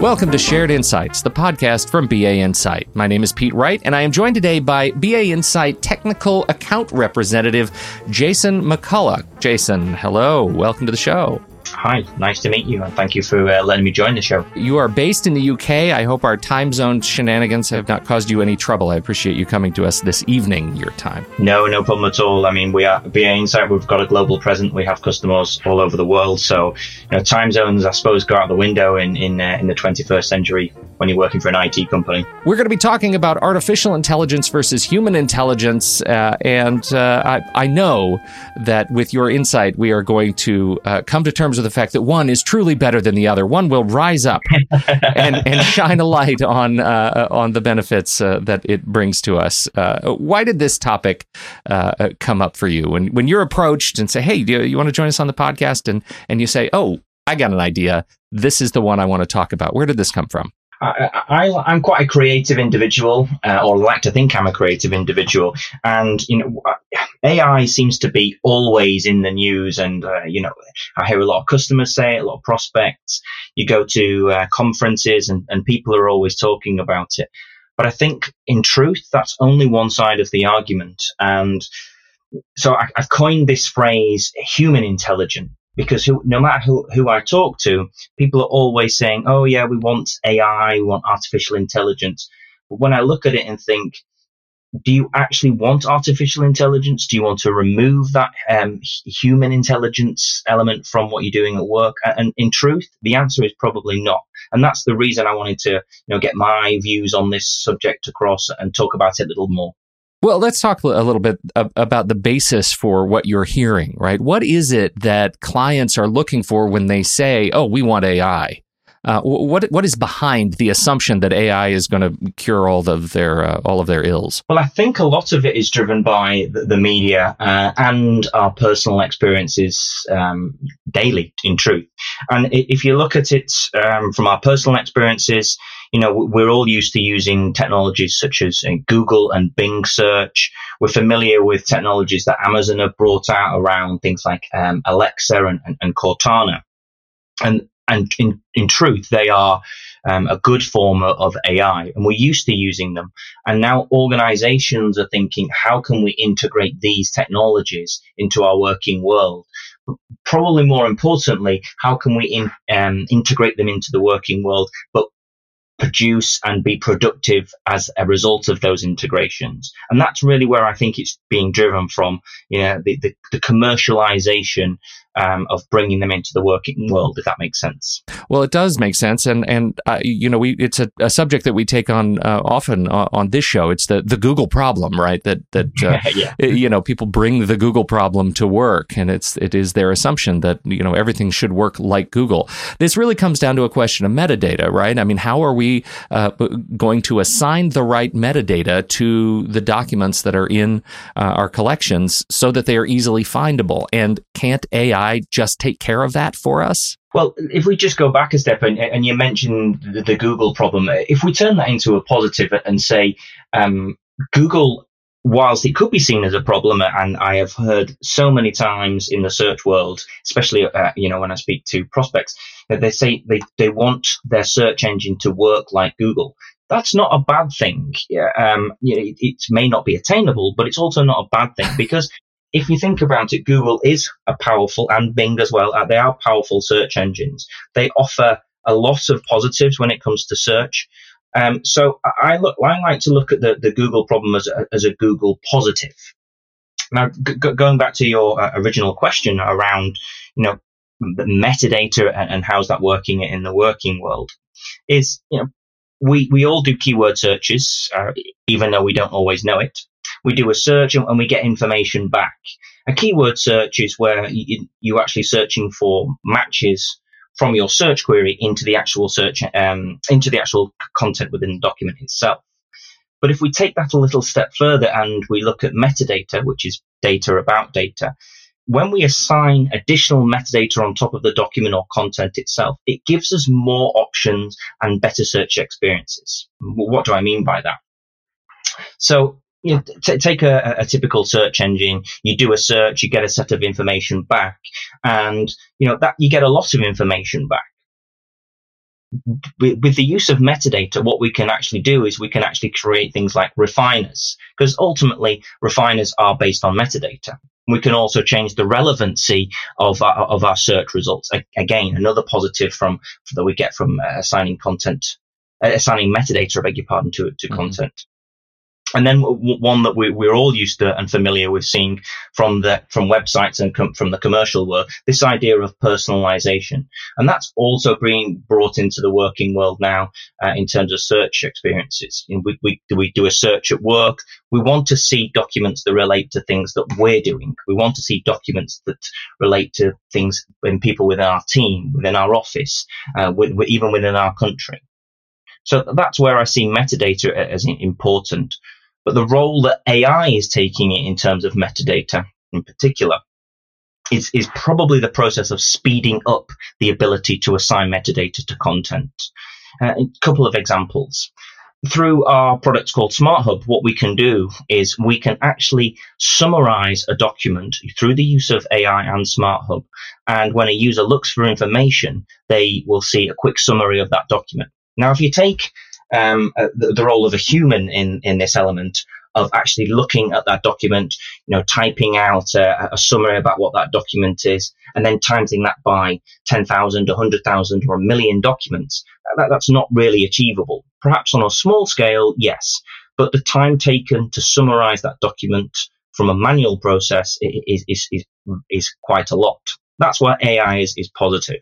Welcome to Shared Insights, the podcast from BA Insight. My name is Pete Wright, and I am joined today by BA Insight Technical Account Representative Jason McCulloch. Jason, hello. Welcome to the show. Hi, nice to meet you, and thank you for uh, letting me join the show. You are based in the UK. I hope our time zone shenanigans have not caused you any trouble. I appreciate you coming to us this evening, your time. No, no problem at all. I mean, we are BA Insight. We've got a global presence. We have customers all over the world. So, you know, time zones, I suppose, go out the window in in, uh, in the 21st century when you're working for an IT company. We're going to be talking about artificial intelligence versus human intelligence, uh, and uh, I, I, know that with your insight, we are going to uh, come to terms with the fact that one is truly better than the other. One will rise up and, and shine a light on uh, on the benefits uh, that it brings to us. Uh, why did this topic come up for you when when you're approached and say, "Hey, do you, you want to join us on the podcast?" and and you say, "Oh." I got an idea. This is the one I want to talk about. Where did this come from? I, am quite a creative individual, uh, or like to think I'm a creative individual. And, you know, AI seems to be always in the news. And, uh, you know, I hear a lot of customers say it, a lot of prospects. You go to uh, conferences and, and people are always talking about it. But I think in truth, that's only one side of the argument. And so I, I've coined this phrase human intelligence because who, no matter who, who I talk to, people are always saying, oh, yeah, we want AI, we want artificial intelligence. But when I look at it and think, do you actually want artificial intelligence? Do you want to remove that um, human intelligence element from what you're doing at work? And in truth, the answer is probably not. And that's the reason I wanted to, you know, get my views on this subject across and talk about it a little more. Well, let's talk a little bit about the basis for what you're hearing, right? What is it that clients are looking for when they say, "Oh, we want AI"? Uh, what what is behind the assumption that AI is going to cure all of their uh, all of their ills? Well, I think a lot of it is driven by the, the media uh, and our personal experiences um, daily. In truth, and if you look at it um, from our personal experiences, you know, we're all used to using technologies such as uh, Google and Bing search. We're familiar with technologies that Amazon have brought out around things like um, Alexa and, and, and, Cortana. And, and in, in truth, they are um, a good form of AI and we're used to using them. And now organizations are thinking, how can we integrate these technologies into our working world? Probably more importantly, how can we in, um, integrate them into the working world, but produce and be productive as a result of those integrations. And that's really where I think it's being driven from, you know, the, the, the commercialization um, of bringing them into the working world, if that makes sense. Well, it does make sense, and and uh, you know, we it's a, a, subject that we take on uh, often uh, on this show. It's the the Google problem, right? That that uh, yeah. you know people bring the Google problem to work, and it's it is their assumption that you know everything should work like Google. This really comes down to a question of metadata, right? I mean, how are we uh, going to assign the right metadata to the documents that are in uh, our collections so that they are easily findable? And can't AI AI just take care of that for us? Well, if we just go back a step and, and you mentioned the, the, Google problem, if we turn that into a positive and say um, Google, whilst it could be seen as a problem, and I have heard so many times in the search world, especially uh, you know when I speak to prospects, that they say they, they want their search engine to work like Google that's not a bad thing. Um, it, it, may not be attainable, but it's also not a bad thing because if you think about it, Google is a powerful, and Bing as well, uh, they are powerful search engines. They offer a lot of positives when it comes to search. Um, so I look, I like to look at the, the Google problem as a, as a Google positive. Now, g- going back to your uh, original question around, you know, metadata and, and how's that working in the working world, is you know we we all do keyword searches, uh, even though we don't always know it we do a search and, we get information back. A keyword search is where you, you're actually searching for matches from your search query into the actual search, um, into the actual content within the document itself. But if we take that a little step further and we look at metadata, which is data about data, when we assign additional metadata on top of the document or content itself, it gives us more options and better search experiences. What do I mean by that? So you know, t- take a, a, typical search engine. You do a search, you get a set of information back, and you know that you get a lot of information back. With, with the use of metadata, what we can actually do is we can actually create things like refiners, because ultimately refiners are based on metadata. We can also change the relevancy of our, of our search results. Again, another positive from that we get from uh, assigning content, uh, assigning metadata, I beg your pardon, to to mm-hmm. content. And then one that we, we're all used to and familiar with seeing from the from websites and com- from the commercial world, this idea of personalization, and that's also being brought into the working world now uh, in terms of search experiences. You know, we, we we do a search at work. We want to see documents that relate to things that we're doing. We want to see documents that relate to things in people within our team, within our office, uh, with, even within our country. So that's where I see metadata as important. But the role that AI is taking in terms of metadata in particular is, is probably the process of speeding up the ability to assign metadata to content. Uh, a couple of examples. Through our product called Smart Hub, what we can do is we can actually summarize a document through the use of AI and Smart Hub. And when a user looks for information, they will see a quick summary of that document. Now, if you take um, uh, the, the, role of a human in, in this element of actually looking at that document, you know, typing out a, a summary about what that document is, and then timesing that by 10,000, 100,000, or a million documents. That, that's not really achievable. Perhaps on a small scale, yes, but the time taken to summarize that document from a manual process is, is, is, is quite a lot. That's why AI is, is positive.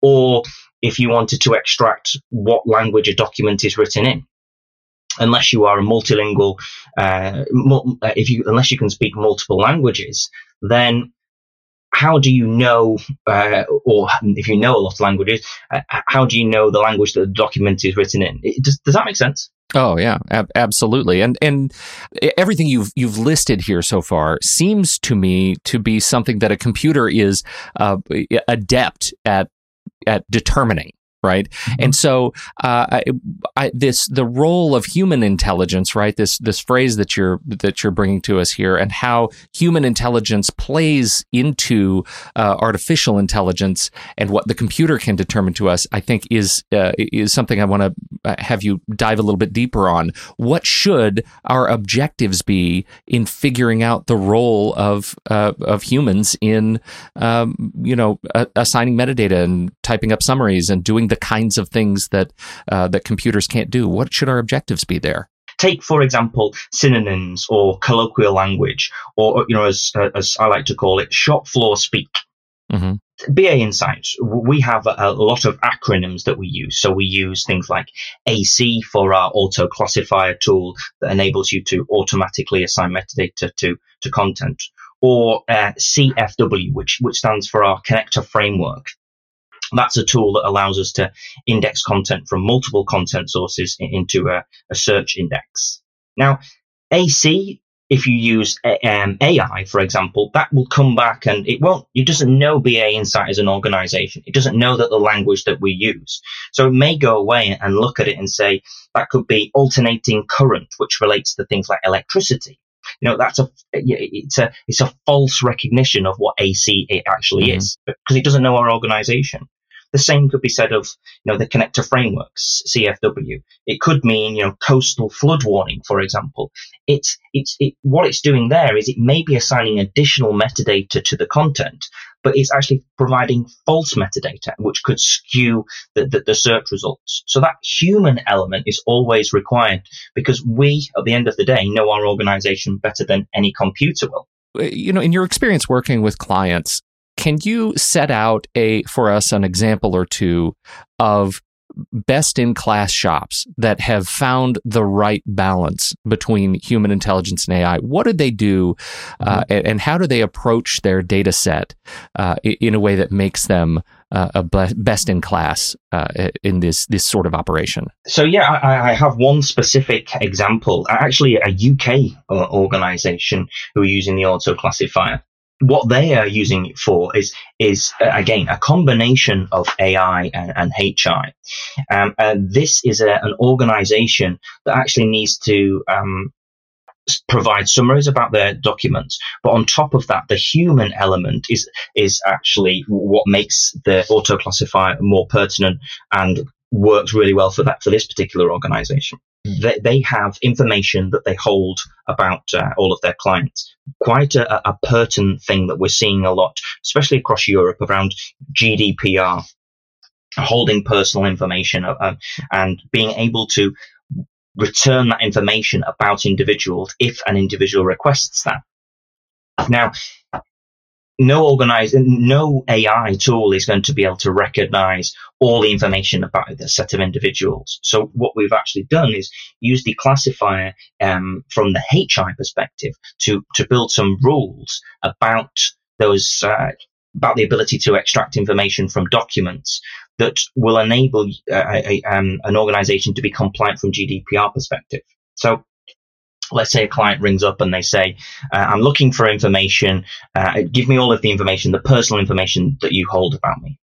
Or if you wanted to extract what language a document is written in. Unless you are a multilingual, uh, uh, if you unless you can speak multiple languages, then how do you know, uh, or if you know a lot of languages, uh, how do you know the language that the document is written in? Does, does that make sense? Oh yeah, ab- absolutely. And and everything you've you've listed here so far seems to me to be something that a computer is uh, adept at at determining right? Mm-hmm. And so, uh, I, I, this the role of human intelligence, right? This this phrase that you're that you're bringing to us here, and how human intelligence plays into uh, artificial intelligence and what the computer can determine to us, I think is uh, is something I want to uh, have you dive a little bit deeper on. What should our objectives be in figuring out the role of uh, of humans in um, you know assigning metadata and typing up summaries and doing the kinds of things that uh, that computers can't do? What should our objectives be there? Take, for example, synonyms or colloquial language, or you know, as as I like to call it, shop floor speak. Mm-hmm. BA Insights, we have a, lot of acronyms that we use. So we use things like AC for our auto classifier tool that enables you to automatically assign metadata to, to content, or uh, CFW, which, which stands for our connector framework. That's a tool that allows us to index content from multiple content sources into a, a search index. Now, AC, if you use um, AI, for example, that will come back and it won't, it doesn't know BA Insight as an organization. It doesn't know that the language that we use. So it may go away and look at it and say that could be alternating current, which relates to things like electricity. You know, that's a, it's a, it's a false recognition of what AC it actually mm-hmm. is because it doesn't know our organization. The same could be said of, you know, the connector frameworks, CFW. It could mean, you know, coastal flood warning, for example. It's, it's, it, what it's doing there is it may be assigning additional metadata to the content, but it's actually providing false metadata, which could skew the, the, the, search results. So that human element is always required because we, at the end of the day, know our organization better than any computer will. Uh, you know, in your experience working with clients, can you set out a for us an example or two of best in class shops that have found the right balance between human intelligence and AI. What did they do, uh, mm-hmm. and, and, how do they approach their data set uh, in a way that makes them uh, a best in class uh, in this this sort of operation? So yeah, I, I, have one specific example. Actually, a UK uh, organization who are using the auto classifier what they are using it for is is uh, again a combination of AI and, and HI. Um, and this is a, an organization that actually needs to um, provide summaries about their documents. But on top of that, the human element is is actually what makes the auto classifier more pertinent and works really well for that for this particular organization. They, they have information that they hold about uh, all of their clients. Quite a, a pertinent thing that we're seeing a lot, especially across Europe, around GDPR, holding personal information uh, and being able to return that information about individuals if an individual requests that. Now, no organized, no AI tool is going to be able to recognize all the information about the set of individuals. So what we've actually done is use the classifier um, from the HI perspective to to build some rules about those uh, about the ability to extract information from documents that will enable uh, a, um, an organization to be compliant from GDPR perspective. So let's say a client rings up and they say, uh, I'm looking for information. Uh, give me all of the information, the personal information that you hold about me.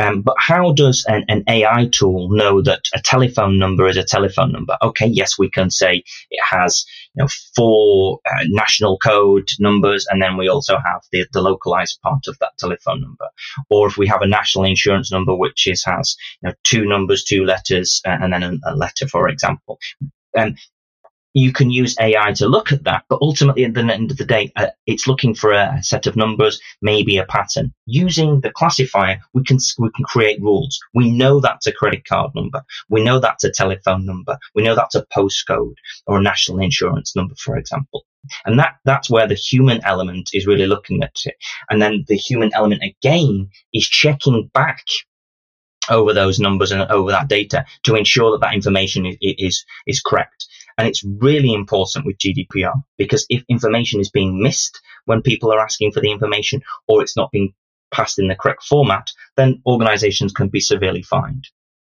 Um, but how does an, an, AI tool know that a telephone number is a telephone number? Okay, yes, we can say it has you know, four uh, national code numbers, and then we also have the, the localized part of that telephone number. Or if we have a national insurance number, which is has you know, two numbers, two letters, uh, and then a, a letter, for example. Um, you can use AI to look at that, but ultimately at the end of the day, uh, it's looking for a set of numbers, maybe a pattern. Using the classifier, we can we can create rules. We know that's a credit card number. We know that's a telephone number. We know that's a postcode or a national insurance number, for example. And that that's where the human element is really looking at it. And then the human element again is checking back over those numbers and over that data to ensure that that information is, is, is correct. And it's really important with GDPR because if information is being missed when people are asking for the information or it's not being passed in the correct format, then organizations can be severely fined.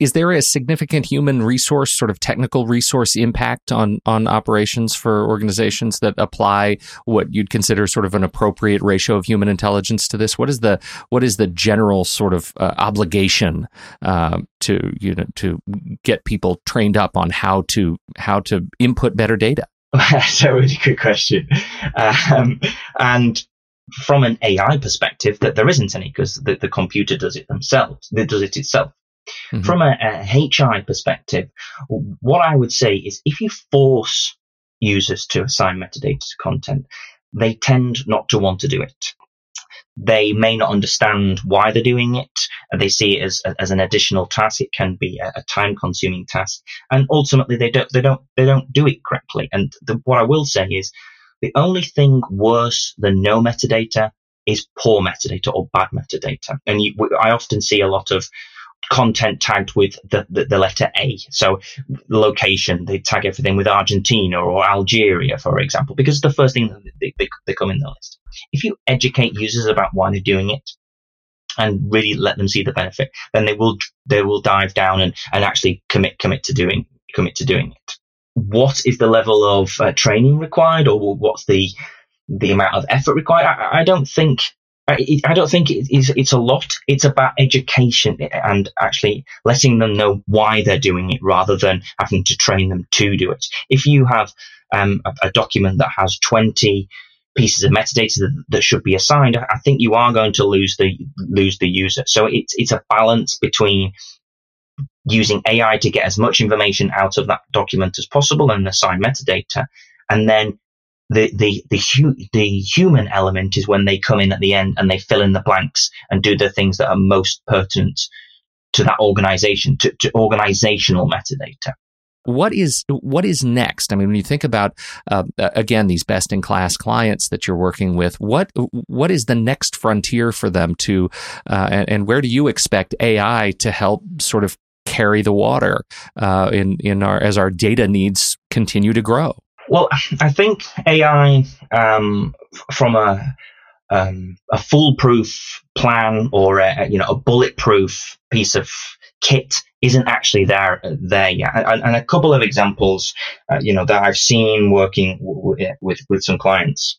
Is there a significant human resource, sort of technical resource impact on on operations for organizations that apply what you'd consider sort of an appropriate ratio of human intelligence to this? What is the what is the general sort of uh, obligation uh, to you know to get people trained up on how to how to input better data? That's a really good question, um, and from an AI perspective, that there isn't any because the, the computer does it themselves. It does it itself. Mm-hmm. From a, a HI perspective, what I would say is if you force users to assign metadata to content, they tend not to want to do it. They may not understand why they're doing it. They see it as, as an additional task. It can be a, a time consuming task. And ultimately they don't, they don't, they don't do it correctly. And the, what I will say is the only thing worse than no metadata is poor metadata or bad metadata. And you, I often see a lot of content tagged with the, the, the, letter A. So location, they tag everything with Argentina or Algeria, for example, because it's the first thing they, they, they come in the list. If you educate users about why they're doing it and really let them see the benefit, then they will, they will dive down and, and actually commit, commit to doing, commit to doing it. What is the level of uh, training required or what's the, the amount of effort required? I, I don't think I, don't think it's, it's a lot. It's about education and actually letting them know why they're doing it rather than having to train them to do it. If you have um, a, a, document that has 20 pieces of metadata that, that, should be assigned, I think you are going to lose the lose the user. So it's it's a balance between using AI to get as much information out of that document as possible and assign metadata, and then the the the, hu- the human element is when they come in at the end and they fill in the blanks and do the things that are most pertinent to that organization, to, to organizational metadata. What is what is next? I mean, when you think about uh, again these best in class clients that you're working with, what what is the next frontier for them to, uh, and, and, where do you expect AI to help sort of carry the water uh, in in our as our data needs continue to grow? Well, I think AI um, from a um, a foolproof plan or a, you know a bulletproof piece of kit isn't actually there there yet. And, and a couple of examples, uh, you know, that I've seen working w- with with some clients.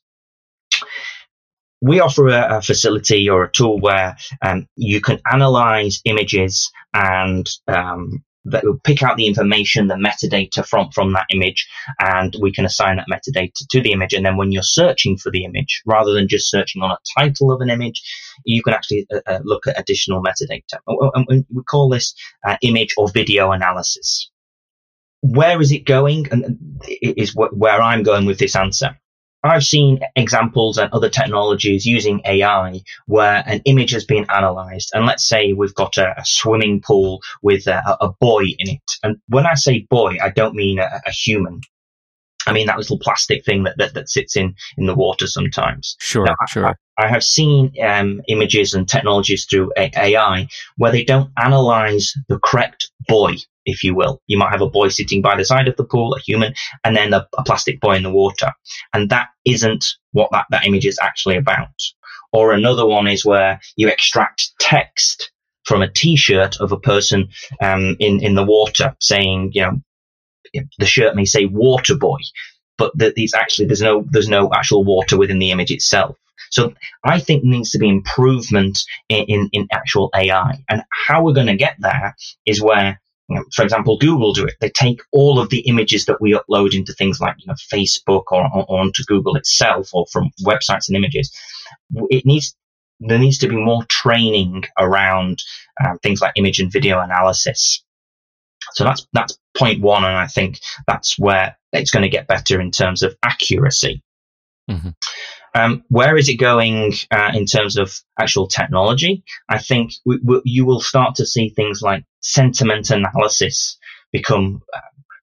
We offer a, a facility or a tool where um, you can analyze images and um, that will pick out the information, the metadata from, from that image, and we can assign that metadata to the image. And then when you're searching for the image, rather than just searching on a title of an image, you can actually uh, uh, look at additional metadata. And we call this uh, image or video analysis. Where is it going? And is where I'm going with this answer. I've seen examples and other technologies using AI where an image has been analyzed. And let's say we've got a, a swimming pool with a, a, buoy in it. And when I say buoy, I don't mean a, a human. I mean that little plastic thing that, that, that, sits in, in the water sometimes. Sure, now, sure. I, I, have seen um, images and technologies through AI where they don't analyze the correct boy if you will. You might have a boy sitting by the side of the pool, a human, and then a, a plastic buoy in the water. And that isn't what that, that image is actually about. Or another one is where you extract text from a t-shirt of a person um, in, in the water saying, you know, the shirt may say water boy, but that these actually, there's no, there's no actual water within the image itself. So I think needs to be improvement in, in, in actual AI. And how we're going to get there is where for example, Google do it. They take all of the images that we upload into things like you know, Facebook or, or onto Google itself or from websites and images. It needs there needs to be more training around um, things like image and video analysis. So that's that's point one, and I think that's where it's going to get better in terms of accuracy. Mm-hmm. Um, where is it going uh, in terms of actual technology? I think we, we, you will start to see things like sentiment analysis become uh,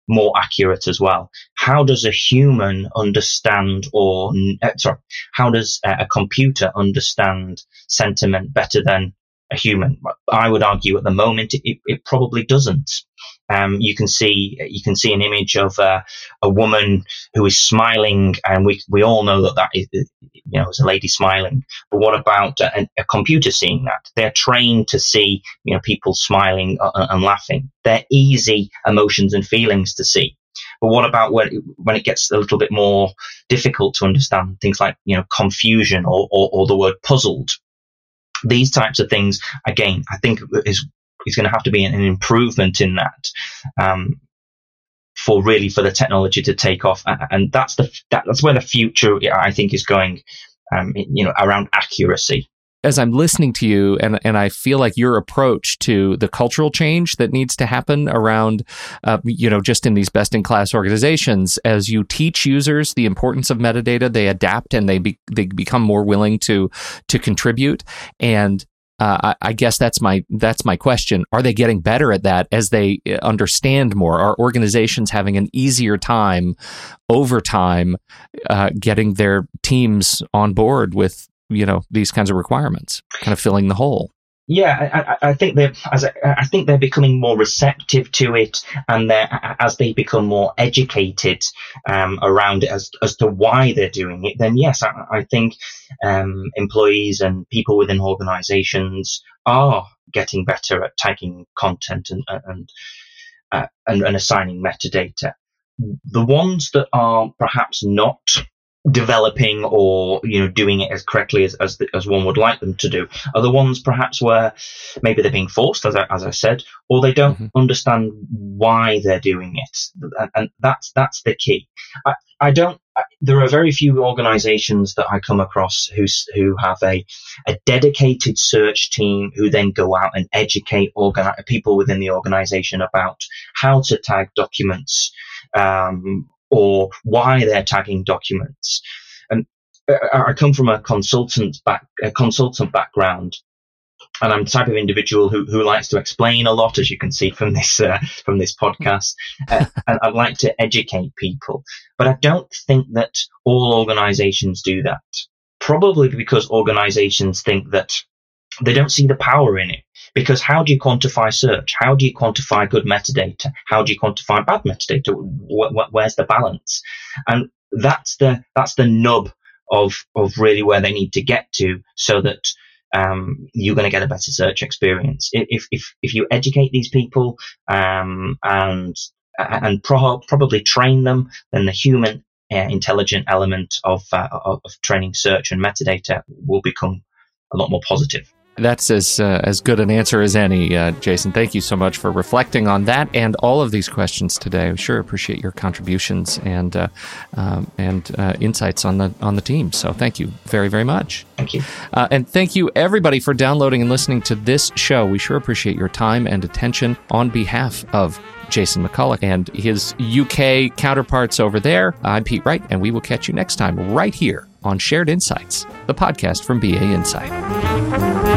more accurate as well. How does a human understand, or uh, sorry, how does a computer understand sentiment better than a human? I would argue at the moment it, it probably doesn't. Um, you can see you can see an image of uh, a woman who is smiling, and we we all know that that is you know is a lady smiling. But what about a, a computer seeing that? They're trained to see you know people smiling uh, uh, and laughing. They're easy emotions and feelings to see. But what about when when it gets a little bit more difficult to understand things like you know confusion or, or, or the word puzzled? These types of things, again, I think is is going to have to be an, improvement in that. Um, for really for the technology to take off, and that's the that, that's where the future I think is going. Um, you know, around accuracy as I'm listening to you and and I feel like your approach to the cultural change that needs to happen around uh, you know just in these best in class organizations as you teach users the importance of metadata they adapt and they be, they become more willing to to contribute and uh, I, I, guess that's my that's my question. Are they getting better at that as they uh, understand more? Are organizations having an easier time over time uh, getting their teams on board with you know these kinds of requirements, kind of filling the hole? Yeah, I, I think they're as I, I think they're becoming more receptive to it, and as they become more educated um, around it as as to why they're doing it, then yes, I, I think um, employees and people within organisations are getting better at tagging content and and, uh, and and assigning metadata. The ones that are perhaps not developing or you know doing it as correctly as as, the, as one would like them to do. Are the ones perhaps where maybe they're being forced as I, as I said or they don't mm-hmm. understand why they're doing it. And, and, that's that's the key. I, I don't I, there are very few organizations that I come across who who have a a dedicated search team who then go out and educate organi- people within the organization about how to tag documents um, or why they're tagging documents. And I come from a consultant back, a consultant background, and I'm the type of individual who, who likes to explain a lot, as you can see from this uh, from this podcast. Uh, and I like to educate people, but I don't think that all organisations do that. Probably because organisations think that they don't see the power in it. Because how do you quantify search? How do you quantify good metadata? How do you quantify bad metadata? Where's the balance? And that's the that's the nub of of really where they need to get to, so that um, you're going to get a better search experience. If if if you educate these people um, and and pro- probably train them, then the human uh, intelligent element of, uh, of of training search and metadata will become a lot more positive. That's as uh, as good an answer as any, uh, Jason. Thank you so much for reflecting on that and all of these questions today. We sure appreciate your contributions and uh, um, and uh, insights on the on the team. So thank you very very much. Thank you, uh, and thank you everybody for downloading and listening to this show. We sure appreciate your time and attention on behalf of Jason McCulloch and his UK counterparts over there. I'm Pete Wright, and we will catch you next time right here on Shared Insights, the podcast from BA Insight.